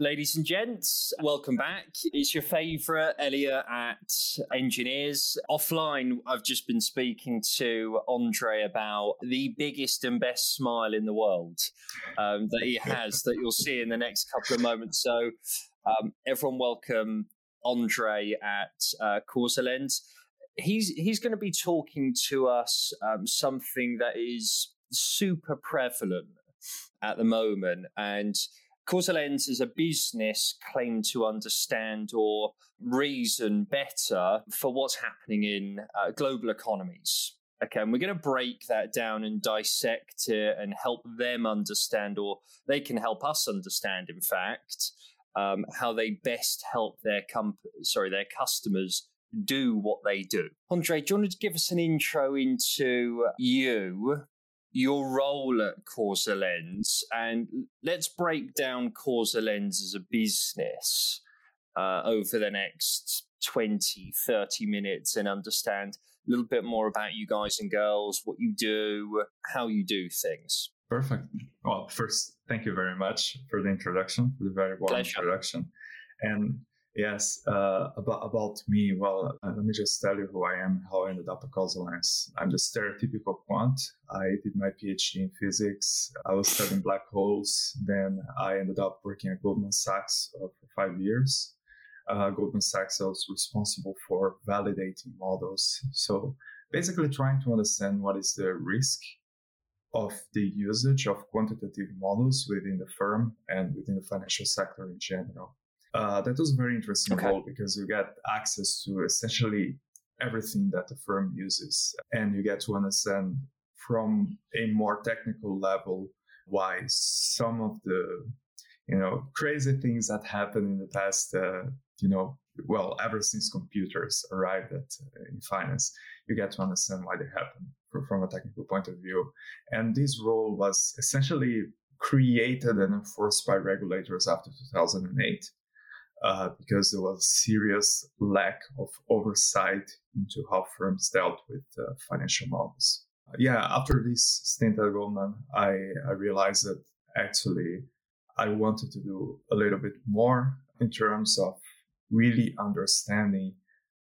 Ladies and gents, welcome back. It's your favourite Elliot at Enginears. Offline, I've just been speaking to Andre about the biggest and best smile in the world um, that he has that you'll see in the next couple of moments. So, um, everyone, welcome Andre at uh. He's he's going to be talking to us um, something that is super prevalent at the moment and Causalens as a business claim to understand or reason better for what's happening in uh, global economies. Okay, and we're going to break that down and dissect it and help them understand, or they can help us understand, in fact, um, how they best help their comp- sorry their customers do what they do. Andre, do you want to give us an intro into you your role at Causalens, and let's break down Causalens as a business uh, over the next 20, 30 minutes and understand a little bit more about you guys and girls, what you do, how you do things. Perfect. Well, first, thank you very much for the introduction, for the very warm Pleasure. introduction. And Yes, uh, about about me. Well, uh, let me just tell you who I am, how I ended up at Causalens. I'm the stereotypical quant. I did my PhD in physics. I was studying black holes. Then I ended up working at Goldman Sachs uh, for five years. Uh, Goldman Sachs I was responsible for validating models. So basically, trying to understand what is the risk of the usage of quantitative models within the firm and within the financial sector in general. Uh, that was a very interesting okay. role because you get access to essentially everything that the firm uses and you get to understand from a more technical level why some of the you know crazy things that happened in the past uh, you know well ever since computers arrived at uh, in finance you get to understand why they happen from a technical point of view and this role was essentially created and enforced by regulators after 2008 uh, because there was a serious lack of oversight into how firms dealt with uh, financial models. Uh, yeah, after this stint at Goldman, I, I realized that actually I wanted to do a little bit more in terms of really understanding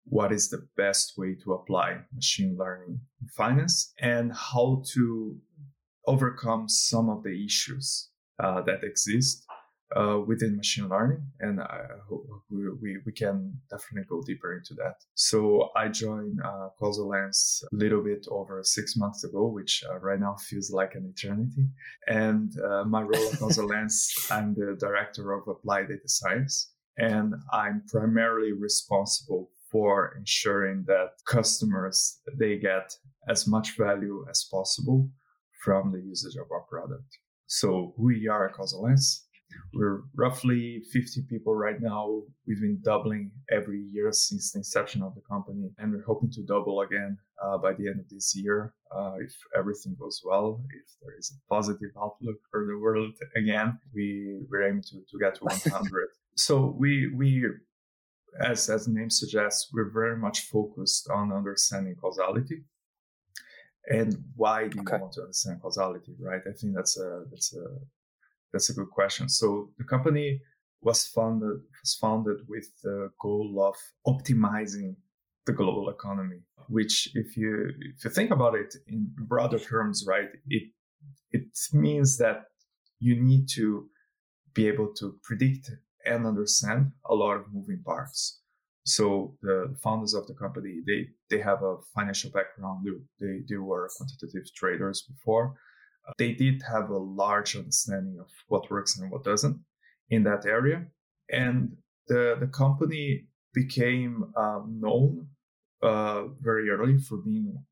what is the best way to apply machine learning in finance and how to overcome some of the issues uh, that exist uh, within machine learning, and I we, we, can definitely go deeper into that. So I joined uh, Causalens a little bit over six months ago, which uh, right now feels like an eternity. And uh, my role at CausaLens, I'm the director of applied data science, and I'm primarily responsible for ensuring that customers they get as much value as possible from the usage of our product. So we are Causalens. We're roughly 50 people right now. We've been doubling every year since the inception of the company, and we're hoping to double again uh, by the end of this year uh, if everything goes well. If there is a positive outlook for the world again, we we're aiming to, to get to 100. so we we as as the name suggests, we're very much focused on understanding causality and why do okay. you want to understand causality right i think that's a that's a that's a good question. So the company was founded was founded with the goal of optimizing the global economy. Which, if you if you think about it in broader terms, right, it it means that you need to be able to predict and understand a lot of moving parts. So the founders of the company, they, they have a financial background. They, they, they were quantitative traders before they did have a large understanding of what works and what doesn't in that area. And the, the company became um, known uh, very early for being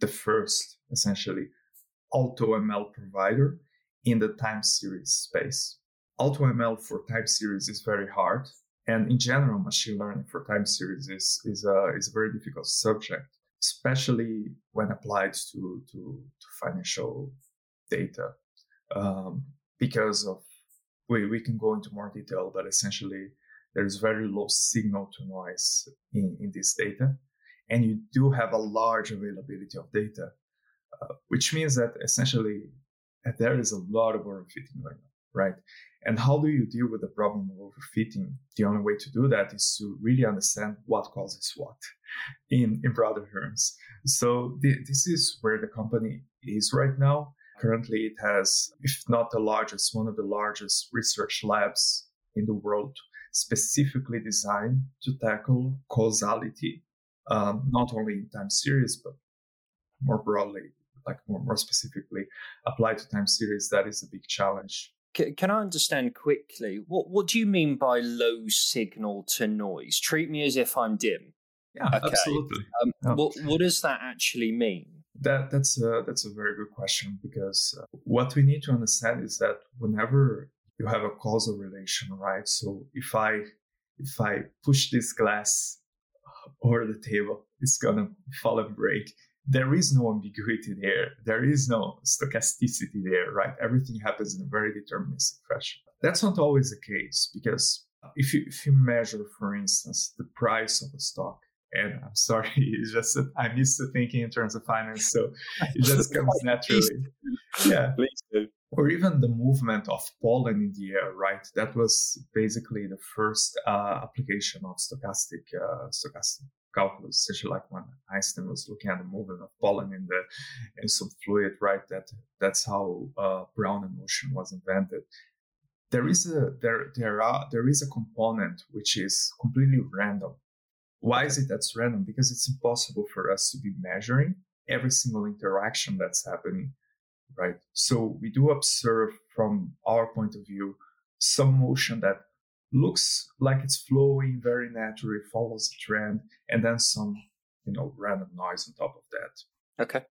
the first, essentially, AutoML provider in the time series space. AutoML for time series is very hard. And in general, machine learning for time series is, is, a, is a very difficult subject, especially when applied to, to, to financial data um, because of we, we can go into more detail, but essentially there's very low signal to noise in, in this data. And you do have a large availability of data, uh, which means that essentially uh, there is a lot of overfitting going on, right? And how do you deal with the problem of overfitting? The only way to do that is to really understand what causes what in, in broader terms. So th- this is where the company is right now. Currently, it has, if not the largest, one of the largest research labs in the world specifically designed to tackle causality, um, not only in time series, but more broadly, like more, more specifically applied to time series. That is a big challenge. Can I understand quickly what what do you mean by low signal to noise? Treat me as if I'm dim. Yeah, okay. absolutely. Um. What what does that actually mean? That that's a that's a very good question because uh, what we need to understand is that whenever you have a causal relation, right? So if I if I push this glass over the table, it's gonna fall and break. There is no ambiguity there. There is no stochasticity there, right? Everything happens in a very deterministic fashion. That's not always the case because if you if you measure, for instance, the price of a stock, and I'm sorry, it's just I'm used to thinking in terms of finance, so it just comes naturally. Yeah, please do or even the movement of pollen in the air, right? That was basically the first uh, application of stochastic uh, stochastic calculus, such like when Einstein was looking at the movement of pollen in the in some fluid, right? That that's how uh, Brownian motion was invented. There is a there there are there is a component which is completely random. Why is it that's random? Because it's impossible for us to be measuring every single interaction that's happening right? So we do observe from our point of view some motion that looks like it's flowing very naturally, follows the trend, and then some, you know, random noise on top of that. Okay.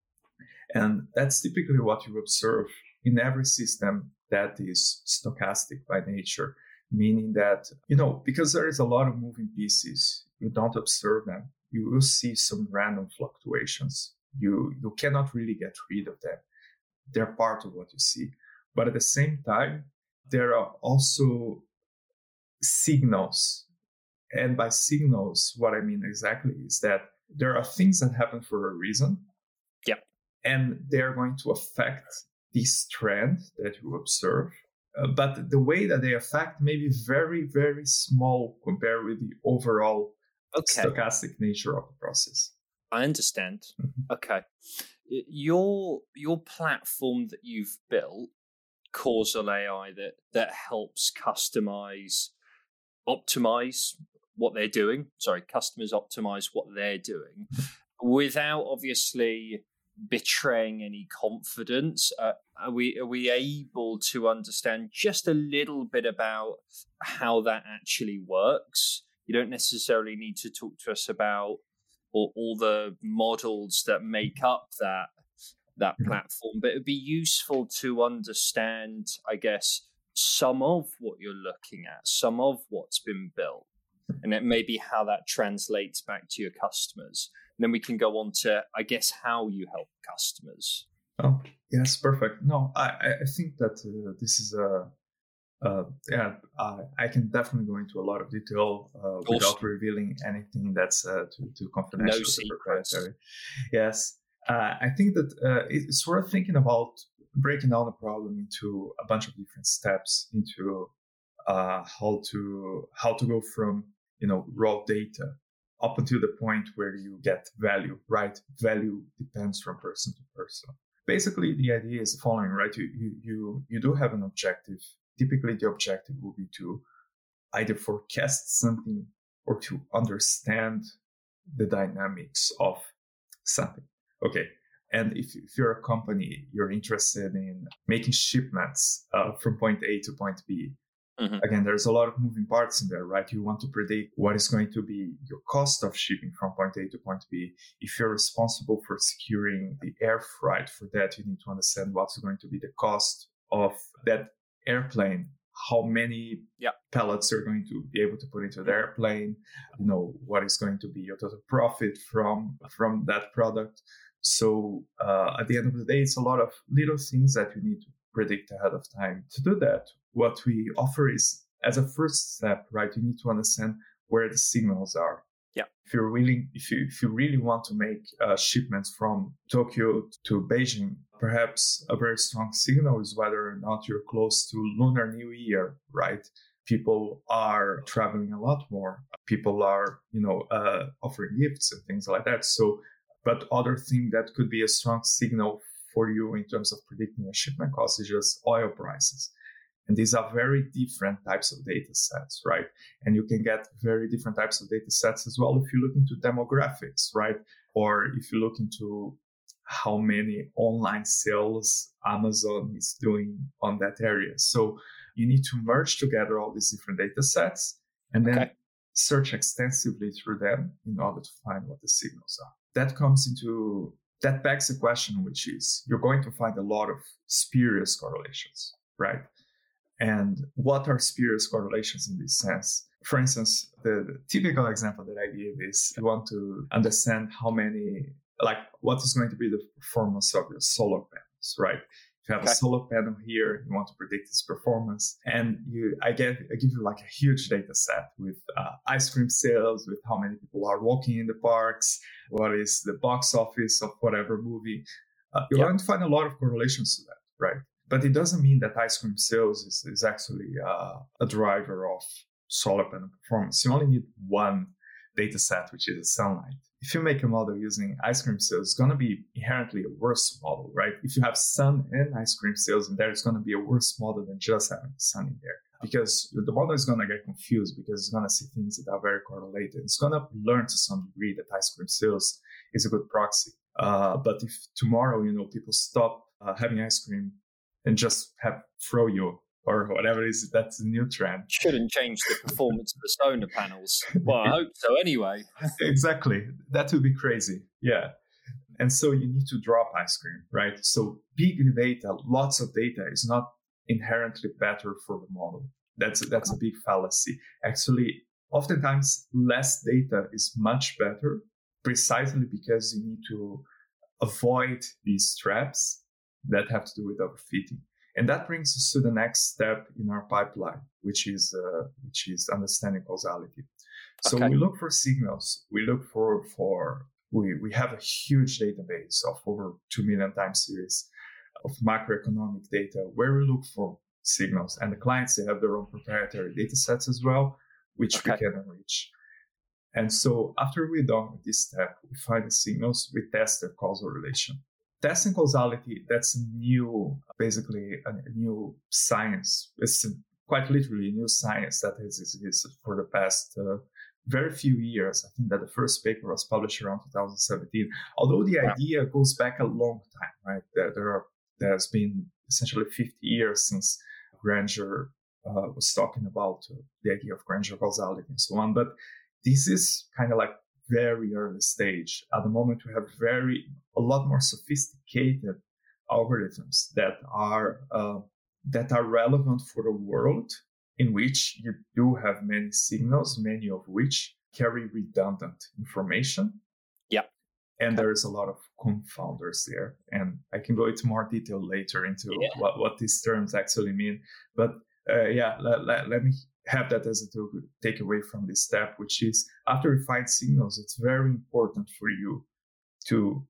And that's typically what you observe in every system that is stochastic by nature, meaning that, you know, because there is a lot of moving pieces, you don't observe them. You will see some random fluctuations. You you cannot really get rid of them they're part of what you see. But at the same time, there are also signals. And by signals, what I mean exactly is that there are things that happen for a reason. Yeah. And they're going to affect this trend that you observe. Uh, but the way that they affect may be very, very small compared with the overall okay. stochastic nature of the process. I understand. Mm-hmm. Okay your your platform that you've built, Causal AI, that that helps customize, optimize what they're doing. Sorry, customers optimize what they're doing, without obviously betraying any confidence. Uh, are we are we able to understand just a little bit about how that actually works? You don't necessarily need to talk to us about or all the models that make up that that mm-hmm. platform but it'd be useful to understand i guess some of what you're looking at some of what's been built and it may be how that translates back to your customers and then we can go on to i guess how you help customers oh yes perfect no i i think that uh, this is a uh, yeah, uh, I can definitely go into a lot of detail uh, without revealing anything that's uh, too, too confidential no proprietary. Yes, uh, I think that uh, it's worth thinking about breaking down the problem into a bunch of different steps into how to how to go from you know raw data up until the point where you get value. Right, value depends from person to person. Basically, the idea is the following: right, you you you, you do have an objective typically the objective will be to either forecast something or to understand the dynamics of something. Okay. And if, if you're a company, you're interested in making shipments uh, from point A to point B. Mm-hmm. Again, there's a lot of moving parts in there, right? You want to predict what is going to be your cost of shipping from point A to point B. If you're responsible for securing the air freight for that, you need to understand what's going to be the cost of that airplane how many yeah. pellets are going to be able to put into the airplane you know what is going to be your total profit from from that product so uh, at the end of the day it's a lot of little things that you need to predict ahead of time to do that what we offer is as a first step right you need to understand where the signals are Yeah. If you're willing, if you if you really want to make uh, shipments from Tokyo to Beijing, perhaps a very strong signal is whether or not you're close to Lunar New Year, right? People are traveling a lot more. People are, you know, uh, offering gifts and things like that. So, but other thing that could be a strong signal for you in terms of predicting a shipment cost is just oil prices. And these are very different types of data sets, right? And you can get very different types of data sets as well if you look into demographics, right? Or if you look into how many online sales Amazon is doing on that area. So you need to merge together all these different data sets and then okay. search extensively through them in order to find what the signals are. That comes into that begs the question, which is you're going to find a lot of spurious correlations, right? And what are spurious correlations in this sense? For instance, the, typical example that I give is you want to understand how many, like, what is going to be the performance of your solar panels, right? If you have okay. a solar panel here, you want to predict its performance, and you, I get, I give you like a huge data set with uh, ice cream sales, with how many people are walking in the parks, what is the box office of whatever movie. Uh, you're yep. going to find a lot of correlations to that, right? But it doesn't mean that ice cream sales is, is actually uh, a driver of solar panel performance. You only need one data set, which is sunlight. If you make a model using ice cream sales, it's going to be inherently a worse model, right? If you have sun and ice cream sales in there, it's going to be a worse model than just having sun in there because the model is going to get confused because it's going to see things that are very correlated. It's going to learn to some degree that ice cream sales is a good proxy. Uh, but if tomorrow, you know, people stop uh, having ice cream and just have froyo or whatever it is that's a new trend. Shouldn't change the performance of the solar panels. Well, I hope so anyway. exactly. That would be crazy. Yeah. And so you need to drop ice cream, right? So big data, lots of data is not inherently better for the model. That's that's a big fallacy. Actually, oftentimes less data is much better precisely because you need to avoid these traps that have to do with overfitting. And that brings us to the next step in our pipeline, which is uh, which is understanding causality. So okay. we look for signals. We look for for we we have a huge database of over two million time series of macroeconomic data where we look for signals, and the clients they have their own proprietary data sets as well, which okay. we can enrich. And so after we're done with this step, we find the signals, we test the causal relation testing causality, that's a new, basically a, new science. It's quite literally a new science that has existed for the past uh, very few years. I think that the first paper was published around 2017. Although the idea goes back a long time, right? There, there are, there's been essentially 50 years since Granger uh, was talking about uh, the idea of Granger causality and so on. But this is kind of like very early stage. At the moment, we have very a lot more sophisticated algorithms that are uh, that are relevant for the world in which you do have many signals, many of which carry redundant information. Yeah. And there is a lot of confounders there. And I can go into more detail later into yeah. what, what these terms actually mean. But uh, yeah, let, let, let me have that as a takeaway from this step, which is after you find signals, it's very important for you to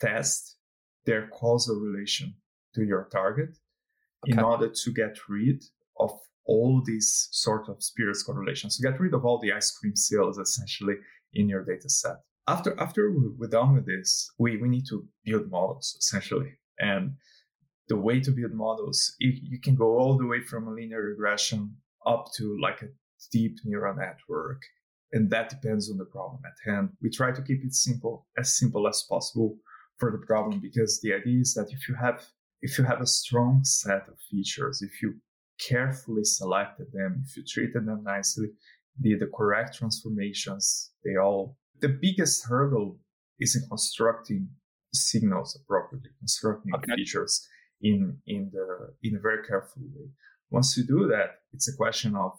test their causal relation to your target okay. in order to get rid of all these sort of spurious correlations, to get rid of all the ice cream sales essentially in your data set. After, after we're done with this, we, we need to build models essentially. And the way to build models, you, you can go all the way from a linear regression up to like a deep neural network. And that depends on the problem at hand. We try to keep it simple, as simple as possible for the problem, because the idea is that if you have, if you have a strong set of features, if you carefully selected them, if you treated them nicely, did the correct transformations, they all, the biggest hurdle is in constructing signals appropriately, constructing okay. features in, in the, in a very careful way. Once you do that, it's a question of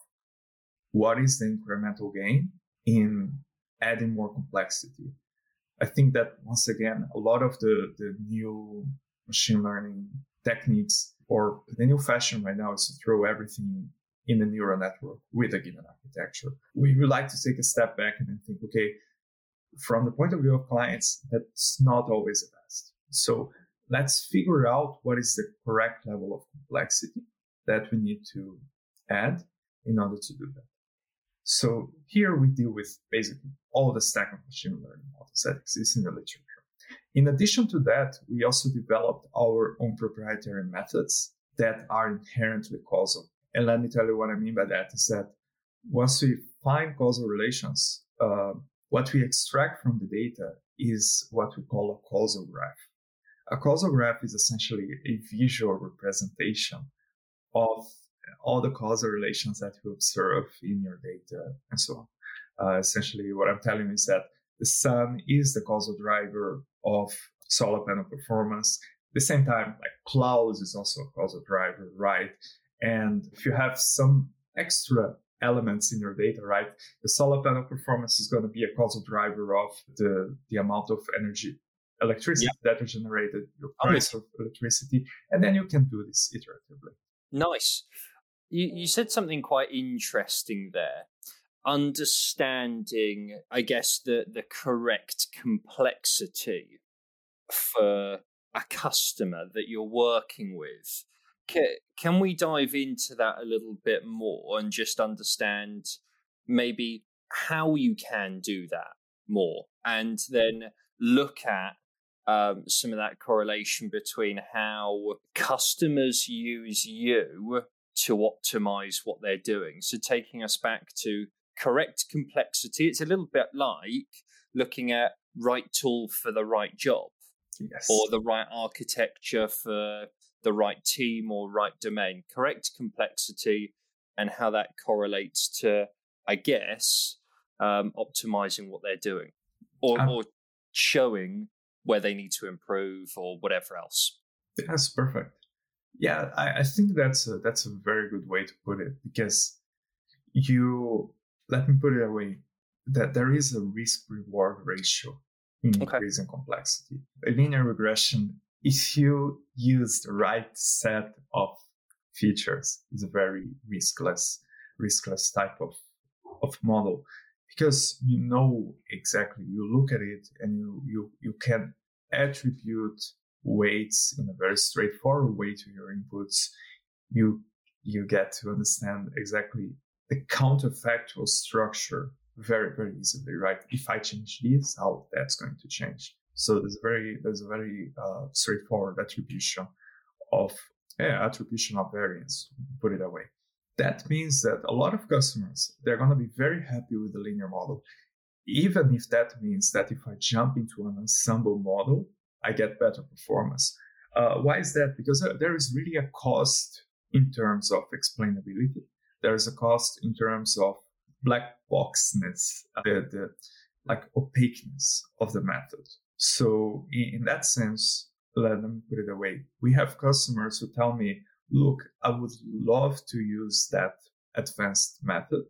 what is the incremental gain in adding more complexity. I think that once again, a lot of the, the new machine learning techniques or the new fashion right now is to throw everything in a neural network with a given architecture. We would like to take a step back and think, okay, from the point of view of clients, that's not always the best. So let's figure out what is the correct level of complexity that we need to add in order to do that. So here we deal with basically all the stack of machine learning models that exist in the literature. In addition to that, we also developed our own proprietary methods that are inherently causal. And let me tell you what I mean by that is that once we find causal relations, uh, what we extract from the data is what we call a causal graph. A causal graph is essentially a visual representation of all the causal relations that you observe in your data and so on. Uh, essentially, what I'm telling you is that the sun is the causal driver of solar panel performance. At the same time, like clouds is also a causal driver, right? And if you have some extra elements in your data, right, the solar panel performance is going to be a causal driver of the, the amount of energy electricity yeah. that is generated, your price of electricity, and then you can do this iteratively. Nice. You, you said something quite interesting there. Understanding, I guess, the, the correct complexity for a customer that you're working with. Can, can we dive into that a little bit more and just understand maybe how you can do that more and then look at um, some of that correlation between how customers use you to optimize what they're doing. So, taking us back to correct complexity, it's a little bit like looking at right tool for the right job yes. or the right architecture for the right team or right domain. Correct complexity and how that correlates to, I guess, um, optimizing what they're doing or, um, or showing where they need to improve or whatever else. That's perfect. Yeah, I, I think that's a, that's a very good way to put it because you let me put it away that there is a risk reward ratio in okay. increasing complexity. A linear regression, if you use the right set of features, is a very riskless, riskless type of, of model because you know exactly you look at it and you you you can attribute weights in a very straightforward way to your inputs. You you get to understand exactly the counterfactual structure very very easily right? If i change this how that's going to change. So there's a very there's a very uh, straightforward attribution of yeah, attribution of variance put it away that means that a lot of customers they're going to be very happy with the linear model. Even if that means that if i jump into an ensemble model i get better performance. Uh, why is that? Because there is really a cost in terms of explainability. There is a cost in terms of black boxness the, the like opaqueness of the method. So in, in that sense let me put it away. We have customers who tell me look, I would love to use that advanced method,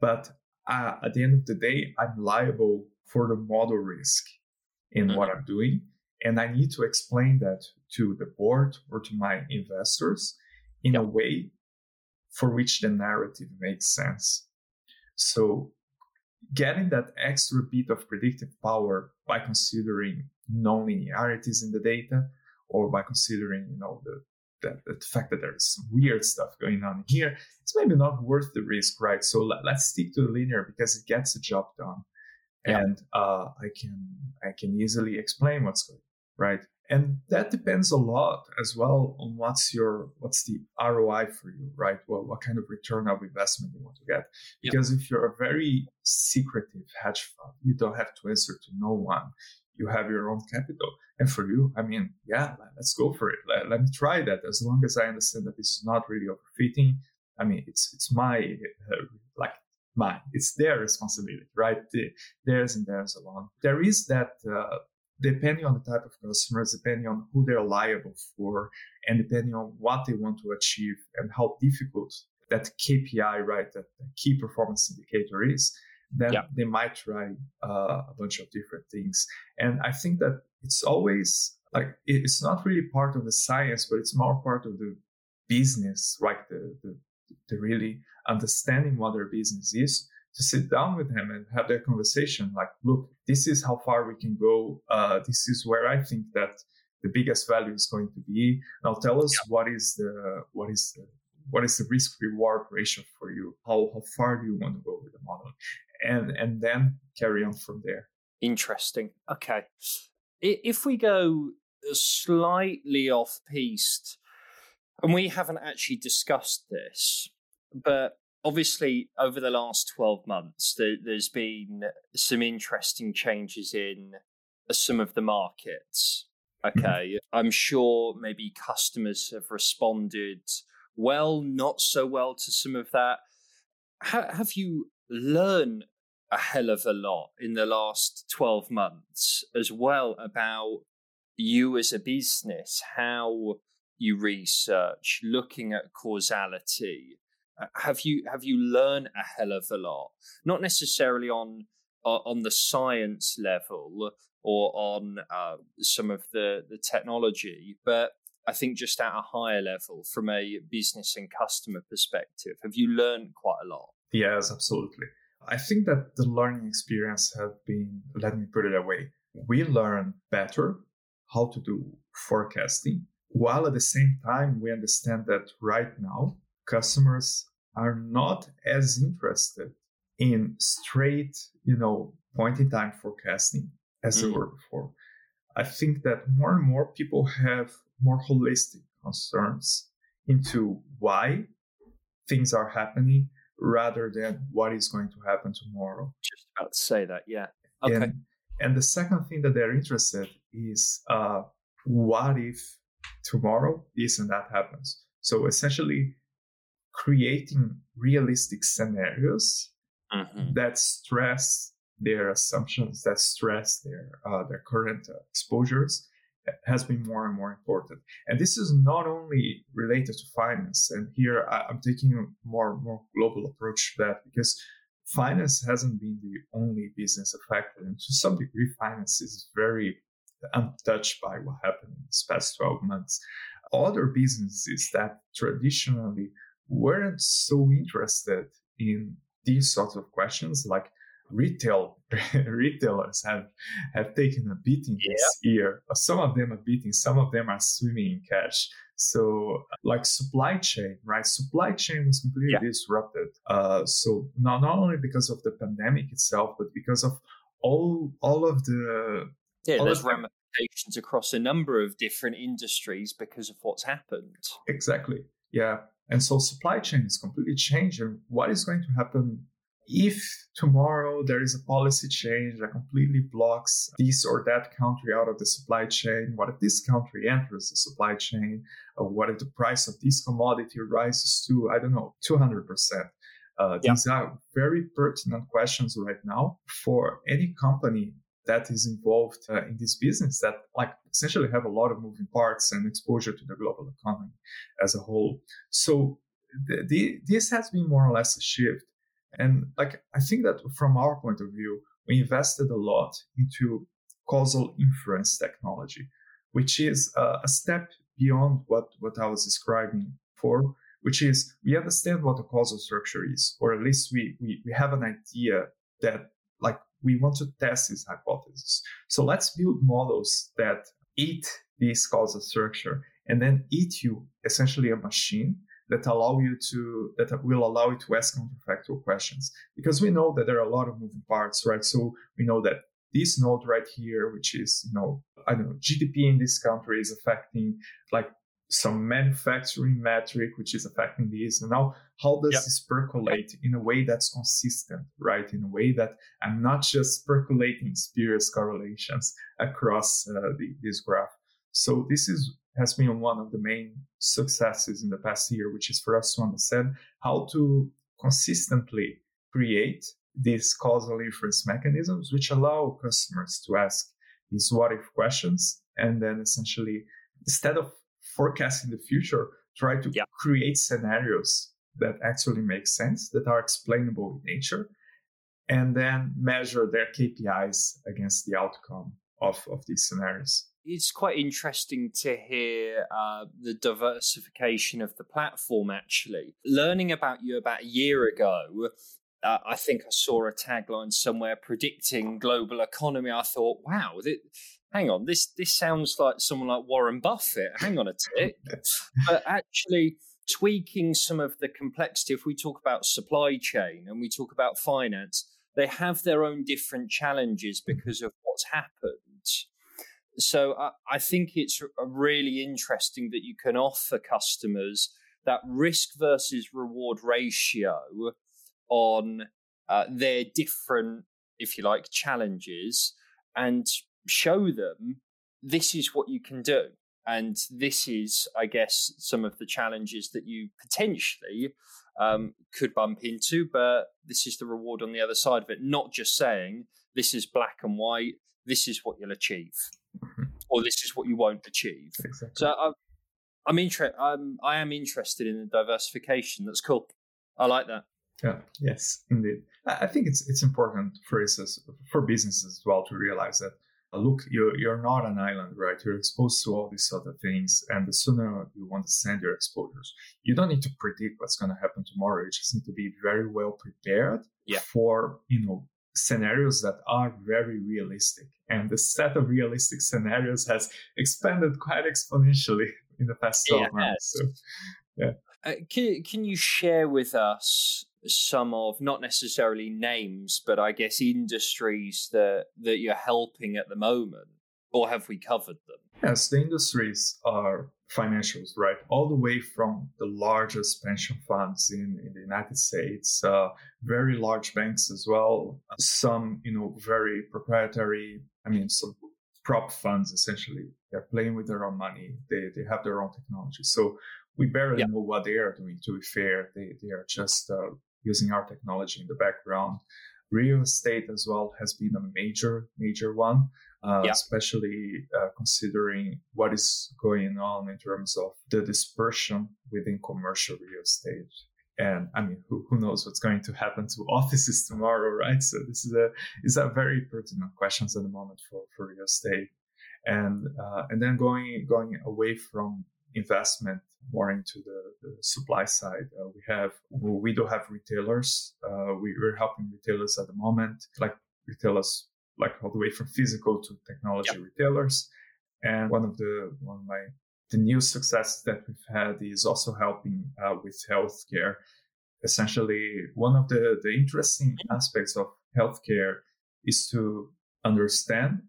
but uh, at the end of the day, I'm liable for the model risk in mm-hmm. what I'm doing. And I need to explain that to the board or to my investors in yep. a way for which the narrative makes sense. So getting that extra bit of predictive power by considering non-linearities in the data or by considering, you know, the that, the fact that there's some weird stuff going on here, it's maybe not worth the risk, right? So let, us stick to the linear because it gets the job done, yeah. and uh, I can I can easily explain what's going on, right. And that depends a lot as well on what's your what's the ROI for you, right? Well, what kind of return of investment you want to get? Because yeah. if you're a very secretive hedge fund, you don't have to answer to no one you have your own capital. And for you, I mean, yeah, let's go for it. Let, let me try that. As long as I understand that this is not really overfitting. I mean, it's it's my uh, like mine. It's their responsibility, right? The, theirs and theirs alone. There is that. Uh, depending on the type of customers, depending on who they're liable for, and depending on what they want to achieve and how difficult that KPI, right, that key performance indicator is, then yeah. they might try uh, a bunch of different things. And I think that it's always like it's not really part of the science, but it's more part of the business, like the, the to really understanding what their business is, to sit down with them and have that conversation. Like, look, this is how far we can go. Uh, this is where I think that the biggest value is going to be. Now, tell us yeah. what is the what is the what is the risk reward ratio for you? How how far do you want to go with the model? And and then carry on from there. Interesting. Okay. If we go slightly off piste, and we haven't actually discussed this, but obviously over the last 12 months there, has been some interesting changes in some of the markets okay i'm sure maybe customers have responded well not so well to some of that have you learned a hell of a lot in the last 12 months as well about you as a business how you research looking at causality. Uh, have you have you learned a hell of a lot? Not necessarily on uh, on the science level or on uh, some of the the technology but i think just at a higher level from a business and customer perspective. Have you learned quite a lot yes absolutely i think that the learning experience have been let me put it away we learn better how to do forecasting while at the same time we understand that right now customers are not as interested in straight, you know, point in time forecasting as mm. they were before. I think that more and more people have more holistic concerns into why things are happening rather than what is going to happen tomorrow. Just about to say that, yeah. Okay. And, and the second thing that they're interested is uh, what if tomorrow this and that happens? So essentially, creating realistic scenarios mm-hmm. that stress their assumptions, that stress their uh, their current uh, exposures, has been more and more important. And this is not only related to finance. And here I, am taking a more more global approach to that because finance hasn't been the only business affected, and to some degree, finance is very untouched by what happened in these past 12 months. Other businesses that traditionally weren't so interested in these sorts of questions like retail retailers have have taken a beating yeah. this year some of them are beating some of them are swimming in cash so like supply chain right supply chain was completely yeah. disrupted uh, so not, not only because of the pandemic itself but because of all all of the yeah there's ramifications across a number of different industries because of what's happened exactly yeah and so supply chain is completely changed. And what is going to happen if tomorrow there is a policy change that completely blocks this or that country out of the supply chain? What if this country enters the supply chain? Or what if the price of this commodity rises to, I don't know, 200%? Uh, yeah. These are very pertinent questions right now for any company that is involved uh, in this business that like essentially have a lot of moving parts and exposure to the global economy as a whole. So the, the, this has been more or less a shift. And like, I think that from our point of view, we invested a lot into causal inference technology, which is uh, a step beyond what, what I was describing for, which is we understand what a causal structure is, or at least we, we, we have an idea that like we want to test this hypothesis. So let's build models that eat this causal structure and then eat you essentially a machine that allow you to that will allow you to ask counterfactual questions. Because we know that there are a lot of moving parts right? So we know that this node right here which is you know i don't know gdp in this country is affecting like some manufacturing metric which is affecting this. And now how does yep. this percolate in a way that's consistent right? In a way that i'm not just percolating spurious correlations across uh, the, this graph. So this is has been one of the main successes in the past year which is for us to understand how to consistently create these causal inference mechanisms which allow customers to ask these what if questions and then essentially instead of forecasting the future, try to yeah. create scenarios that actually make sense, that are explainable in nature, and then measure their KPIs against the outcome of, of these scenarios. It's quite interesting to hear uh, the diversification of the platform. Actually, learning about you about a year ago, uh, I think I saw a tagline somewhere predicting global economy. I thought, wow, th- hang on, this this sounds like someone like Warren Buffett. Hang on a tick, but actually tweaking some of the complexity. If we talk about supply chain and we talk about finance, they have their own different challenges because of what's happened. So I, I think it's really interesting that you can offer customers that risk versus reward ratio on uh, their different, if you like, challenges and show them this is what you can do. And this is, I guess, some of the challenges that you potentially um, could bump into, but this is the reward on the other side of it. Not just saying this is black and white, this is what you'll achieve, mm-hmm. or this is what you won't achieve. Exactly. So I'm, I'm interested. I'm, I am interested in the diversification. That's cool. I like that. Yeah. Yes, indeed. I think it's it's important for us for businesses as well to realize that uh, look, you're, you're not an island, right? You're exposed to all these other things. And the sooner you want to send your exposures, you don't need to predict what's going to happen tomorrow. You just need to be very well prepared yeah. for, you know, scenarios that are very realistic. And the set of realistic scenarios has expanded quite exponentially in the past 12 yeah, months. So, yeah. Uh, can, can you share with us some of not necessarily names, but I guess industries that that you're helping at the moment, or have we covered them? Yes, the industries are financials, right? All the way from the largest pension funds in, in the United States, uh, very large banks as well, some, you know, very proprietary, I mean, some prop funds essentially. They're playing with their own money. They, they have their own technology. So we barely know what they are doing, to be fair. They, they are just uh, using our technology in the background. Real estate as well has been a major, major one, uh, yeah. especially uh, considering what is going on in terms of the dispersion within commercial real estate. And I mean, who, who knows what's going to happen to offices tomorrow, right? So this is a is a very pertinent questions at the moment for, for real estate. And uh, and then going going away from investment more into the, the supply side. Uh, we have we do have retailers. Uh, we, are helping retailers at the moment, like retailers like all the way from physical to technology yep. retailers. And one of the one of my the new success that we've had is also helping uh, with healthcare. Essentially, one of the, the interesting mm-hmm. aspects of healthcare is to understand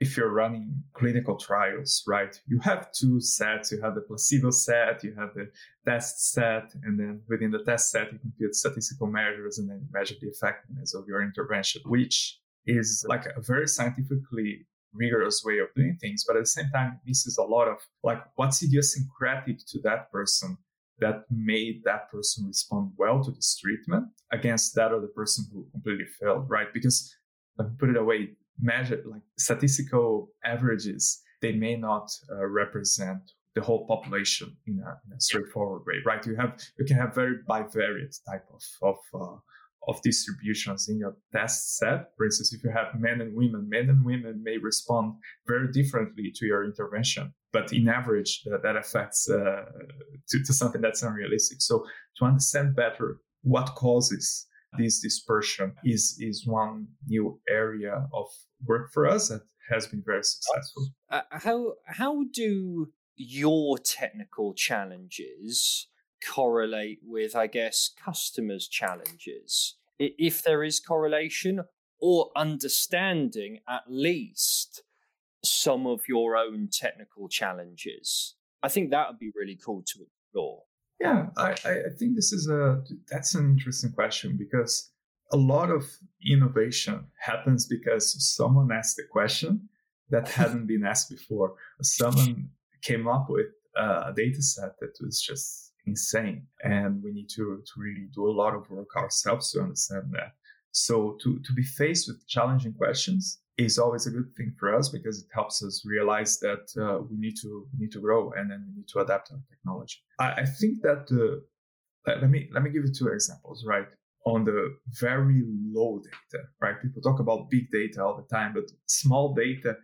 if you're running clinical trials, right, you have two sets. You have the placebo set, you have the test set, and then within the test set, you compute statistical measures and then measure the effectiveness of your intervention, which is like a very scientifically rigorous way of doing things. But at the same time, is a lot of like what's idiosyncratic to that person that made that person respond well to this treatment against that other person who completely failed, right? Because me put it away, measure like statistical averages they may not uh, represent the whole population in a, in a, straightforward way right you have you can have very bivariate type of of uh, of distributions in your test set for instance if you have men and women men and women may respond very differently to your intervention but in average that, that affects uh, to, to something that's unrealistic so to understand better what causes this dispersion is is one new area of work for us that has been very successful. Uh, how how do your technical challenges correlate with, I guess, customers' challenges? If there is correlation or understanding, at least some of your own technical challenges. I think that would be really cool to explore. Yeah, I, I think this is a that's an interesting question because a lot of innovation happens because someone asked a question that hadn't been asked before. Someone came up with a data set that was just insane, and we need to to really do a lot of work ourselves to understand that. So to to be faced with challenging questions is always a good thing for us because it helps us realize that uh, we need to we need to grow and then we need to adapt our technology. I, I think that uh, let me let me give you two examples. Right on the very low data, right? People talk about big data all the time, but small data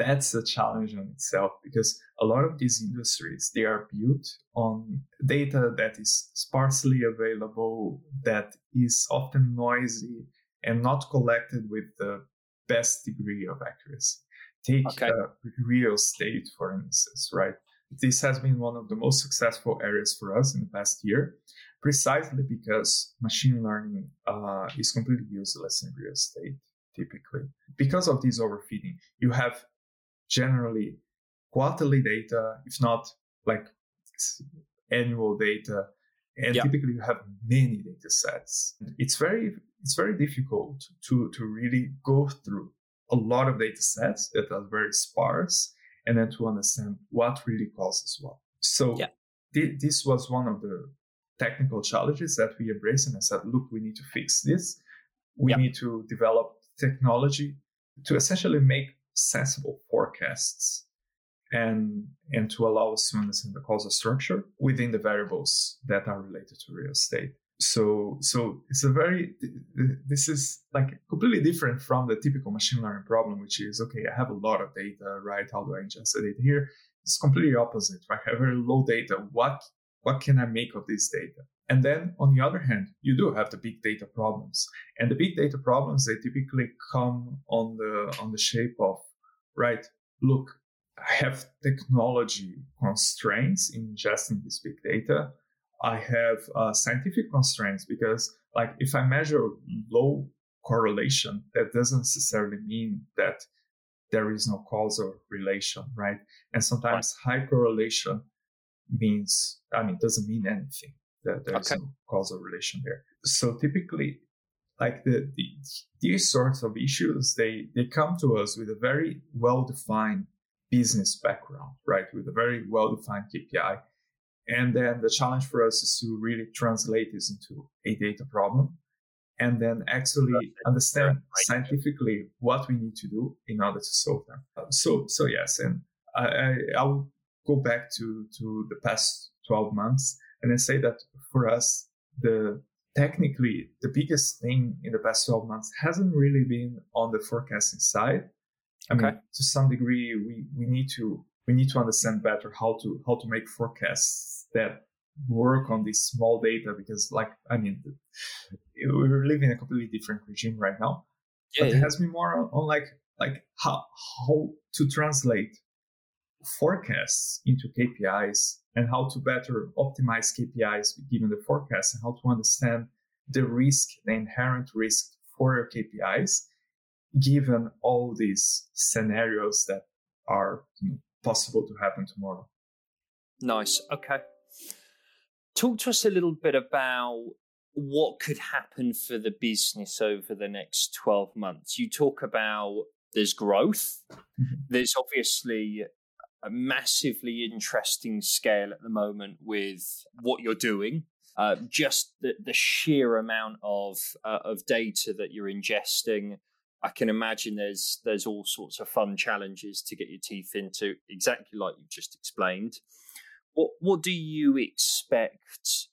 that's a challenge in itself because a lot of these industries they are built on data that is sparsely available that is often noisy and not collected with the best degree of accuracy. Take okay. uh, real estate for instance right? This has been one of the most successful areas for us in the past year precisely because machine learning uh, is completely useless in real estate typically. Because of this overfitting you have generally quarterly data, if not like annual data. And yeah. typically you have many data sets. It's very, it's very difficult to, to really go through a lot of data sets that are very sparse and then to understand what really causes what. So yeah. th- this was one of the technical challenges that we embraced. And I said, look, we need to fix this. We need to develop technology to essentially make sensible forecasts and and to allow us to understand the causal structure within the variables that are related to real estate. So so it's a very this is like completely different from the typical machine learning problem which is okay i have a lot of data right? How do i ingest the data here? It's completely opposite right? I have very low data. What what can i make of this data? And then on the other hand, you do have the big data problems. And the big data problems, they typically come on the, on the shape of, right, look, I have technology constraints in ingesting this big data. I have uh, scientific constraints because like if I measure low correlation, that doesn't necessarily mean that there is no causal relation, right? And sometimes high correlation means, I mean, doesn't mean anything that there's okay. no causal relation there. So typically, like the, the, these sorts of issues, they they come to us with a very well defined business background, right? With a very well defined KPI. And then the challenge for us is to really translate this into a data problem and then actually understand scientifically what we need to do in order to solve them. So, so yes, and I, I, I will go back to, to the past 12 months and I say that for us, the technically the biggest thing in the past 12 months hasn't really been on the forecasting side. I okay. mean, to some degree, we, we need to we need to understand better how to how to make forecasts that work on this small data because, like, I mean, we're living in a completely different regime right now. Yeah, but yeah. it has been more on, on like like how how to translate forecasts into KPIs and how to better optimize KPIs given the forecast and how to understand the risk, the inherent risk for your KPIs, given all these scenarios that are possible to happen tomorrow. Nice. Okay. Talk to us a little bit about what could happen for the business over the next 12 months. You talk about there's growth. Mm-hmm. There's obviously a massively interesting scale at the moment with what you're doing. Uh, just the, the sheer amount of uh, of data that you're ingesting, I can imagine there's there's all sorts of fun challenges to get your teeth into, exactly like you've just explained. What what do you expect?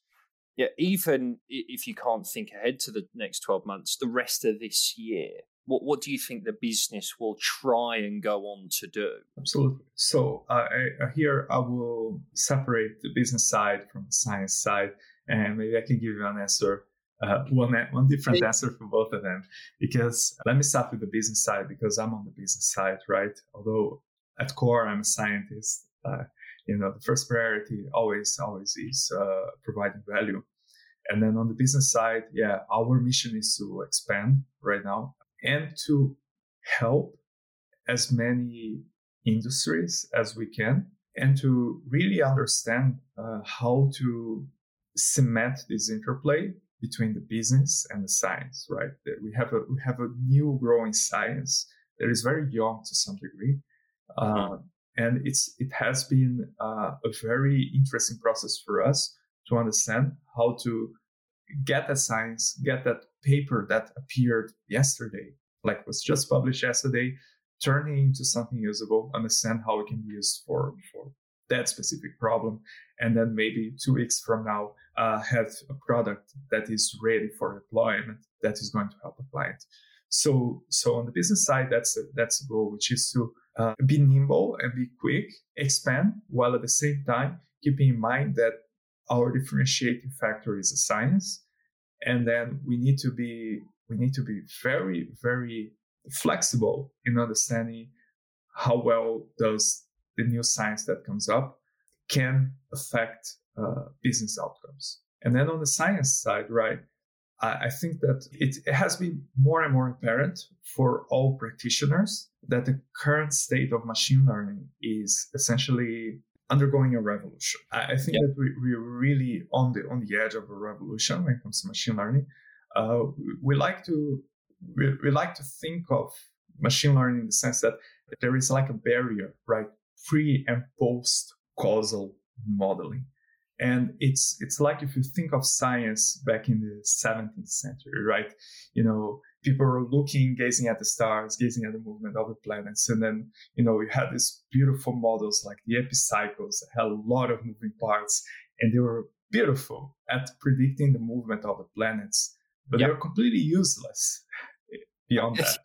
Yeah, even if you can't think ahead to the next twelve months, the rest of this year, what what do you think the business will try and go on to do? Absolutely. So uh, I, here I will separate the business side from the science side, and maybe I can give you an answer. Uh, one one different answer for both of them because let me start with the business side because I'm on the business side, right? Although at core I'm a scientist, uh, you know the first priority always always is uh, providing value, and then on the business side, yeah, our mission is to expand right now and to help as many industries as we can and to really understand uh, how to cement this interplay between the business and the science right? We have a we have a new growing science that is very young to some degree uh, and it's it has been uh, a very interesting process for us to understand how to get that science get that paper that appeared yesterday, like was just published yesterday, turning into something usable, understand how it can be used for, for that specific problem. And then maybe two weeks from now, uh, have a product that is ready for deployment that is going to help a client. So, so on the business side, that's a, that's a goal, which is to uh, be nimble and be quick, expand, while at the same time keeping in mind that our differentiating factor is a science, and then we need to be we need to be very very flexible in understanding how well does the new science that comes up can affect uh, business outcomes. And then on the science side, right, I, I think that it, it has been more and more apparent for all practitioners that the current state of machine learning is essentially undergoing a revolution. I, I think that we, we're really on the on the edge of a revolution when it comes to machine learning. Uh, we, we like to we, we like to think of machine learning in the sense that there is like a barrier, right? Pre and post causal modeling. And it's it's like if you think of science back in the 17th century, right? You know, people were looking, gazing at the stars, gazing at the movement of the planets, and then you know you had these beautiful models like the epicycles that had a lot of moving parts, and they were beautiful at predicting the movement of the planets, but yep. they were completely useless beyond that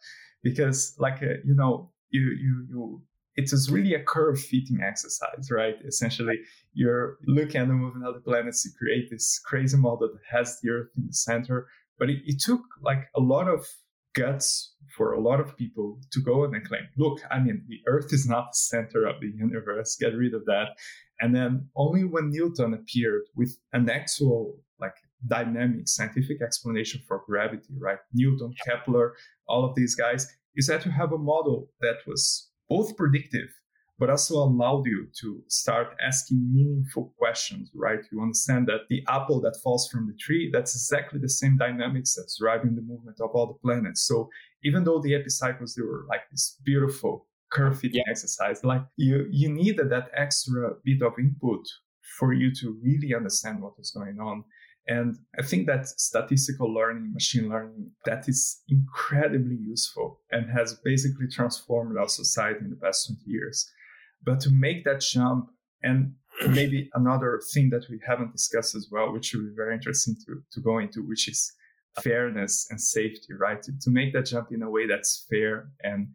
because, like, uh, you know, you you you it is really a curve fitting exercise, right? Essentially, you're looking at the movement of the planets to create this crazy model that has the Earth in the center. But it, it took like a lot of guts for a lot of people to go and claim, look, I mean, the Earth is not the center of the universe. Get rid of that. And then only when Newton appeared with an actual like dynamic scientific explanation for gravity, right? Newton, Kepler, all of these guys, is that you have a model that was both predictive, but also allowed you to start asking meaningful questions, right? You understand that the apple that falls from the tree, that's exactly the same dynamics that's driving the movement of all the planets. So even though the epicycles, they were like this beautiful curve fitting yeah. exercise, like you, you needed that extra bit of input for you to really understand what was going on. And I think that statistical learning, machine learning, that is incredibly useful and has basically transformed our society in the past 20 years. But to make that jump, and maybe another thing that we haven't discussed as well, which would be very interesting to, to go into, which is fairness and safety, right? To, make that jump in a way that's fair and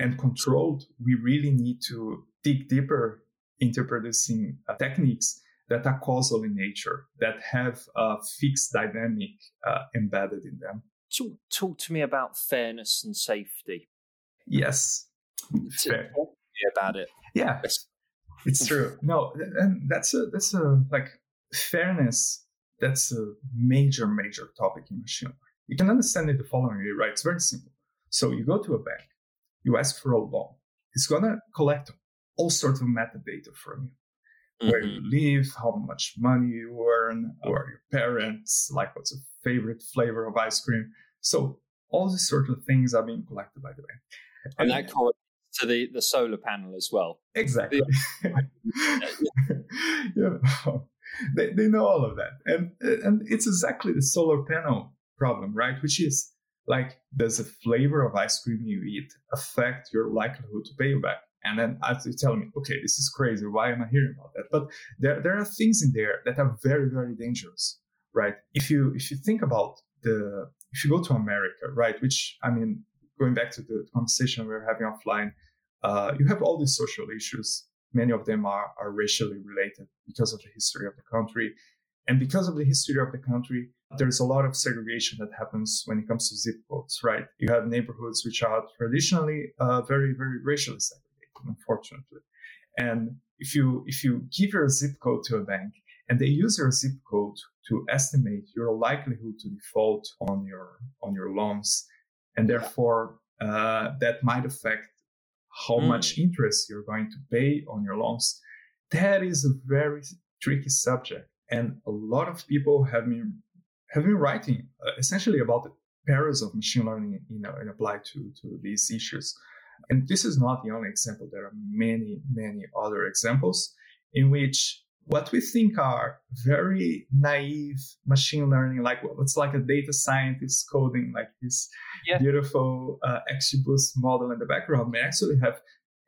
and controlled, we really need to dig deeper into producing uh, techniques that are causal in nature, that have a fixed dynamic uh, embedded in them. Talk, talk to me about fairness and safety. Yes. Fair. about it. Yeah. It's true. No, and that's a that's a like fairness. That's a major major topic in machine learning. You can understand it the following way, right? It's very simple. So you go to a bank, you ask for a loan. It's gonna collect all sorts of metadata from you. Where you mm-hmm. live, how much money you earn, who are your parents, like what's your favorite flavor of ice cream. So all these sort of things are being collected by the way. And, and that correlates to the, the solar panel as well. Exactly. yeah. they, they know all of that. And, and it's exactly the solar panel problem, right? Which is like, does the flavor of ice cream you eat affect your likelihood to pay you back? And then after you tell me, okay, this is crazy. Why am I hearing about that? But there, there are things in there that are very, very dangerous, right? If you if you think about the if you go to America, right, which I mean, going back to the conversation we were having offline, uh, you have all these social issues. Many of them are, are racially related because of the history of the country. And because of the history of the country, there's a lot of segregation that happens when it comes to zip codes, right? You have neighborhoods which are traditionally uh, very, very racially segregated unfortunately. And if you if you give your zip code to a bank and they use your zip code to estimate your likelihood to default on your on your loans, and therefore uh, that might affect how mm. much interest you're going to pay on your loans. That is a very tricky subject, and a lot of people have been have been writing uh, essentially about the perils of machine learning, you know, and applied to to these issues. And this is not the only example. There are many, many other examples in which what we think are very naive machine learning, like well, it's like a data scientist coding like this yeah. beautiful uh, XGBoost model in the background, may actually have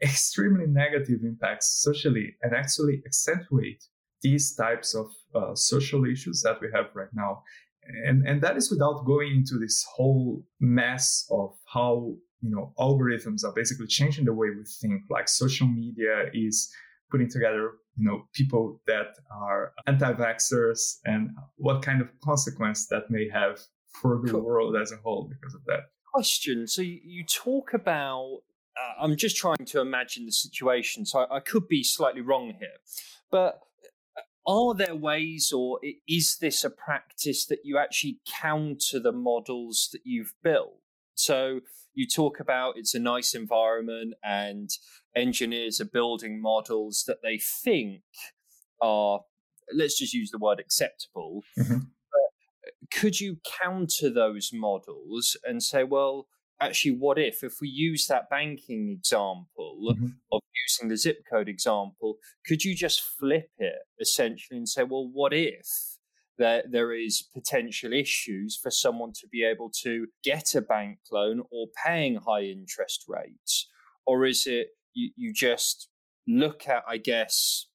extremely negative impacts socially and actually accentuate these types of uh, social issues that we have right now. And, and that is without going into this whole mess of how you know, algorithms are basically changing the way we think. Like social media is putting together, you know, people that are anti-vaxxers and what kind of consequence that may have for the cool. world as a whole because of that. Question. So you talk about, uh, I'm just trying to imagine the situation. So I, I could be slightly wrong here, but uh, are there ways or is this a practice that you actually counter the models that you've built? So you talk about it's a nice environment and engineers are building models that they think are, let's just use the word acceptable. Mm-hmm. could you counter those models and say, well, actually, what if, if we use that banking example mm-hmm. of using the zip code example, could you just flip it essentially and say, well, what if that there is potential issues for someone to be able to get a bank loan or paying high interest rates? Or is it you, you just look at, I guess,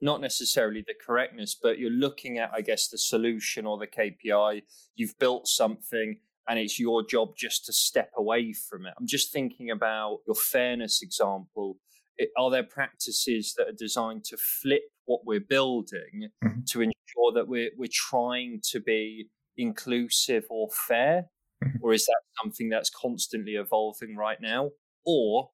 not necessarily the correctness, but you're looking at, I guess, the solution or the KPI. You've built something and it's your job just to step away from it. I'm just thinking about your fairness example. It, are there practices that are designed to flip what we're building mm-hmm. to ensure that we're, we're trying to be inclusive or fair? Mm-hmm. Or is that something that's constantly evolving right now? Or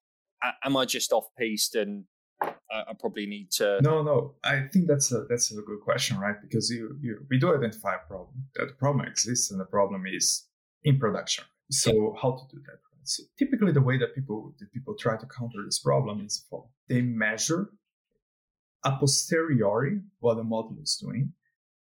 am I just off piste and I, probably need to? No, no. I think that's a that's a good question, right? Because you, you we do identify a problem. That the problem exists, and the problem is in production. So yeah. how to do that? So typically, the way that people that people try to counter this problem is for they measure a posteriori what the model is doing,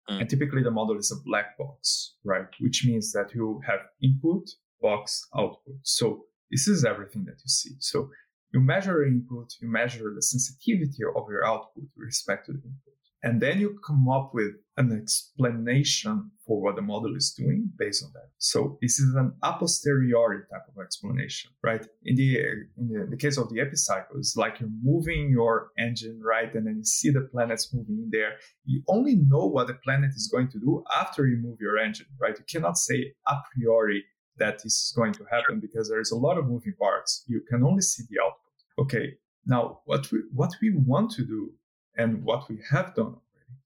mm. and typically the model is a black box, right? Which means that you have input, box, output. So this is everything that you see. So you measure input, you measure the sensitivity of your output with respect to the input. And then you come up with an explanation for what the model is doing based on that. So this is an a posteriori type of explanation, right? In the, in the, the case of the epicycle, it's like you're moving your engine, right? And then you see the planets moving in there. You only know what the planet is going to do after you move your engine, right? You cannot say a priori that this is going to happen because there's a lot of moving parts. You can only see the output. Okay. Now, what we, what we want to do and what we have done already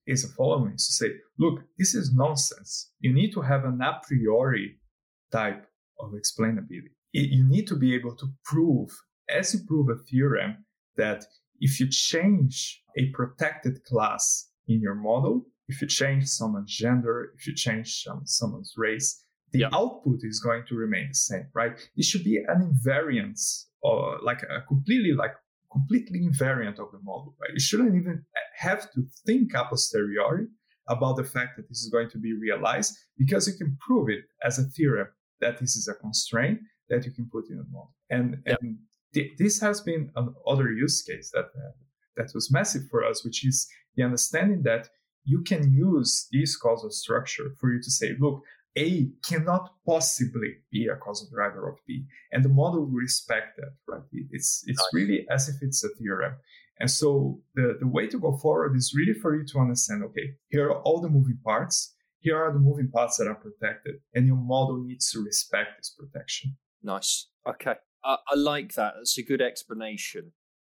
is the following is to say, look, this is nonsense. You need to have an a priori type of explainability. You need to be able to prove, as you prove a theorem, that if you change a protected class in your model, if you change someone's gender, if you change someone's race, the yep. output is going to remain the same, right? It should be an invariance or like a completely like completely invariant of the model, right? You shouldn't even have to think a posteriori about the fact that this is going to be realized because you can prove it as a theorem that this is a constraint that you can put in a model. And, and th- this has been another use case that uh, that was massive for us, which is the understanding that you can use this causal structure for you to say, look, a cannot possibly be a causal driver of B. And the model will respect that, right? It's, it's really as if it's a theorem. And so the, the way to go forward is really for you to understand, okay, here are all the moving parts. Here are the moving parts that are protected and your model needs to respect this protection. Nice. Okay. I, I like that. That's a good explanation.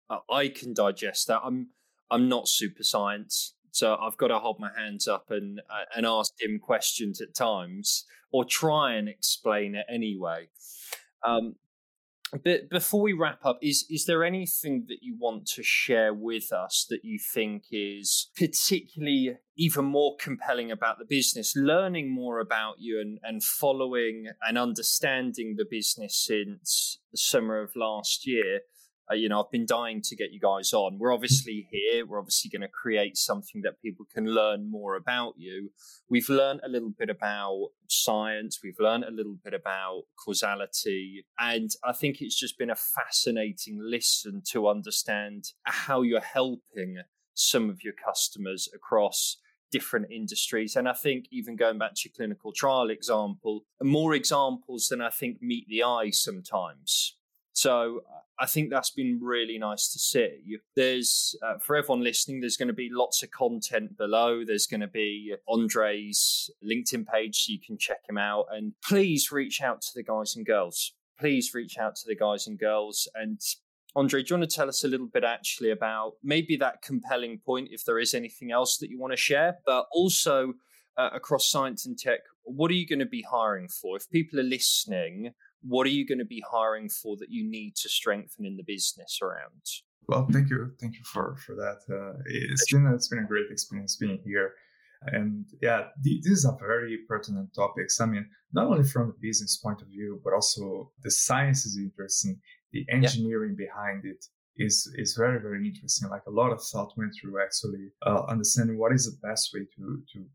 Uh, I can digest that. I'm, I'm not super science. So I've got to hold my hands up and uh, and ask him questions at times, or try and explain it anyway. Um, but before we wrap up, is is there anything that you want to share with us that you think is particularly even more compelling about the business? Learning more about you and, and following and understanding the business since the summer of last year uh, you know, I've been dying to get you guys on. We're obviously here. We're obviously going to create something that people can learn more about you. We've learned a little bit about science. We've learned a little bit about causality. And I think it's just been a fascinating listen to understand how you're helping some of your customers across different industries. And I think even going back to clinical trial example, more examples than I think meet the eye sometimes. So I think that's been really nice to see. There's, uh, for everyone listening, there's going to be lots of content below. There's going to be Andre's LinkedIn page so you can check him out. And please reach out to the guys and girls. please reach out to the guys and girls. And Andre, do you want to tell us a little bit actually about maybe that compelling point, if there is anything else that you want to share, but also uh, across science and tech, what are you going to be hiring for? If people are listening, what are you going to be hiring for that you need to strengthen in the business around? Well, thank you, thank you for for that. Uh, it's been it's been a great experience being here, and yeah, these are very pertinent topics. I mean, not only from a business point of view, but also the science is interesting. The engineering yeah. behind it is is very very interesting. Like a lot of thought went through actually uh, understanding what is the best way to to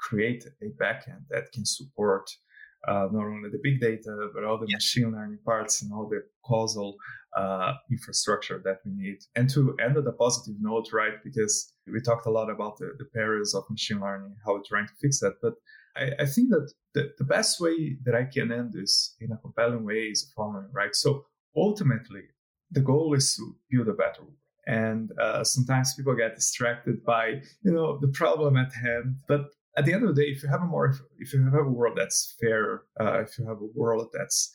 create a backend that can support uh, not only the big data, but all the yeah. machine learning parts and all the causal uh, infrastructure that we need. And to end on a positive note, right? Because we talked a lot about the, the perils of machine learning, how we're trying to fix that. But I, I think that the, the best way that I can end this in a compelling way is the following, right? So ultimately, the goal is to build a better world. And uh, sometimes people get distracted by, you know, the problem at hand. But at the end of the day, if you have a more, if you have a world that's fair, uh, if you have a world that's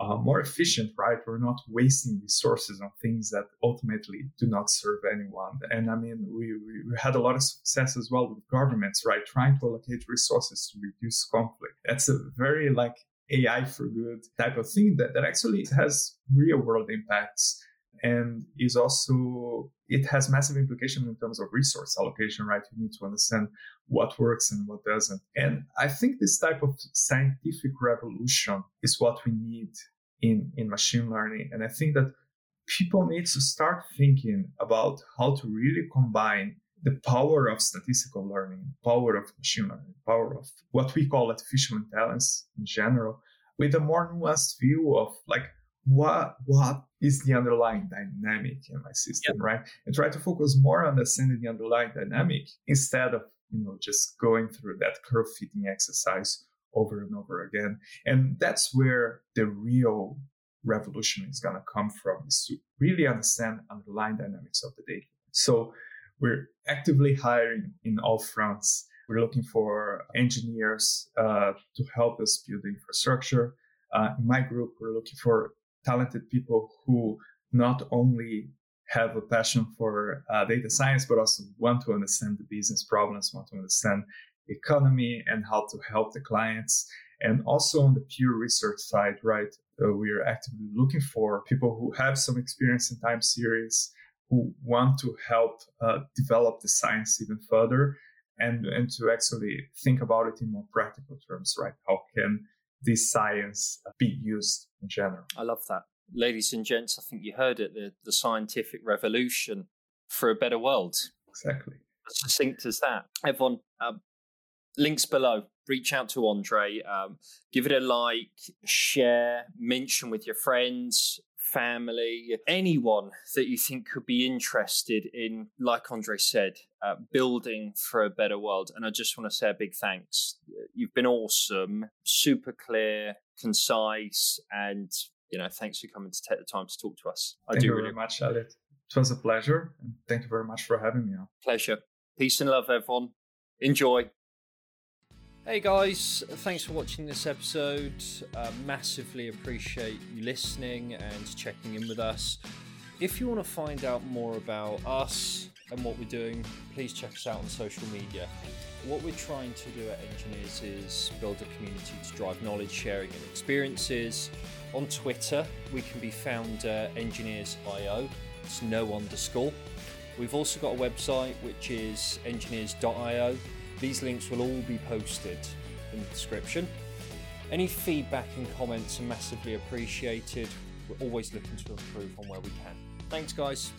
uh, more efficient, right? We're not wasting resources on things that ultimately do not serve anyone. And I mean, we, we, we, had a lot of success as well with governments, right? Trying to allocate resources to reduce conflict. That's a very like AI for good type of thing that, that actually has real world impacts and is also it has massive implications in terms of resource allocation right? You need to understand what works and what doesn't. And i think this type of scientific revolution is what we need in in machine learning. And i think that people need to start thinking about how to really combine the power of statistical learning power of machine learning power of what we call artificial intelligence in general with a more nuanced view of like what what is the underlying dynamic in my system, yep. right? And try to focus more on understanding the underlying dynamic instead of you know just going through that curve fitting exercise over and over again. And that's where the real revolution is going to come from is to really understand underlying dynamics of the data. So we're actively hiring in all fronts. We're looking for engineers uh, to help us build the infrastructure. Uh, in my group, we're looking for talented people who not only have a passion for uh, data science, but also want to understand the business problems, want to understand economy and how to help the clients. And also on the pure research side, right, uh, we are actively looking for people who have some experience in time series, who want to help uh, develop the science even further and, and to actually think about it in more practical terms, right? How can this science be used in general. I love that. Ladies and gents, I think you heard it the, the scientific revolution for a better world. Exactly. As succinct as that. Everyone, um, links below. Reach out to Andre, um, give it a like, share, mention with your friends, family, anyone that you think could be interested in, like Andre said, uh, building for a better world. And I just want to say a big thanks. You've been awesome, super clear, concise, and you know, thanks for coming to take the time to talk to us. I thank do you really very much, Elliot. It was a pleasure, and thank you very much for having me. Pleasure. Peace and love, everyone. Enjoy. Hey guys, thanks for watching this episode. Uh, massively appreciate you listening and checking in with us. If you want to find out more about us and what we're doing, please check us out on social media. What we're trying to do at Enginears is build a community to drive knowledge sharing and experiences. On Twitter, we can be found uh, enginears.io, it's no underscore. We've also got a website which is enginears.io these links will all be posted in the description. Any feedback and comments are massively appreciated. We're always looking to improve on where we can. Thanks, guys.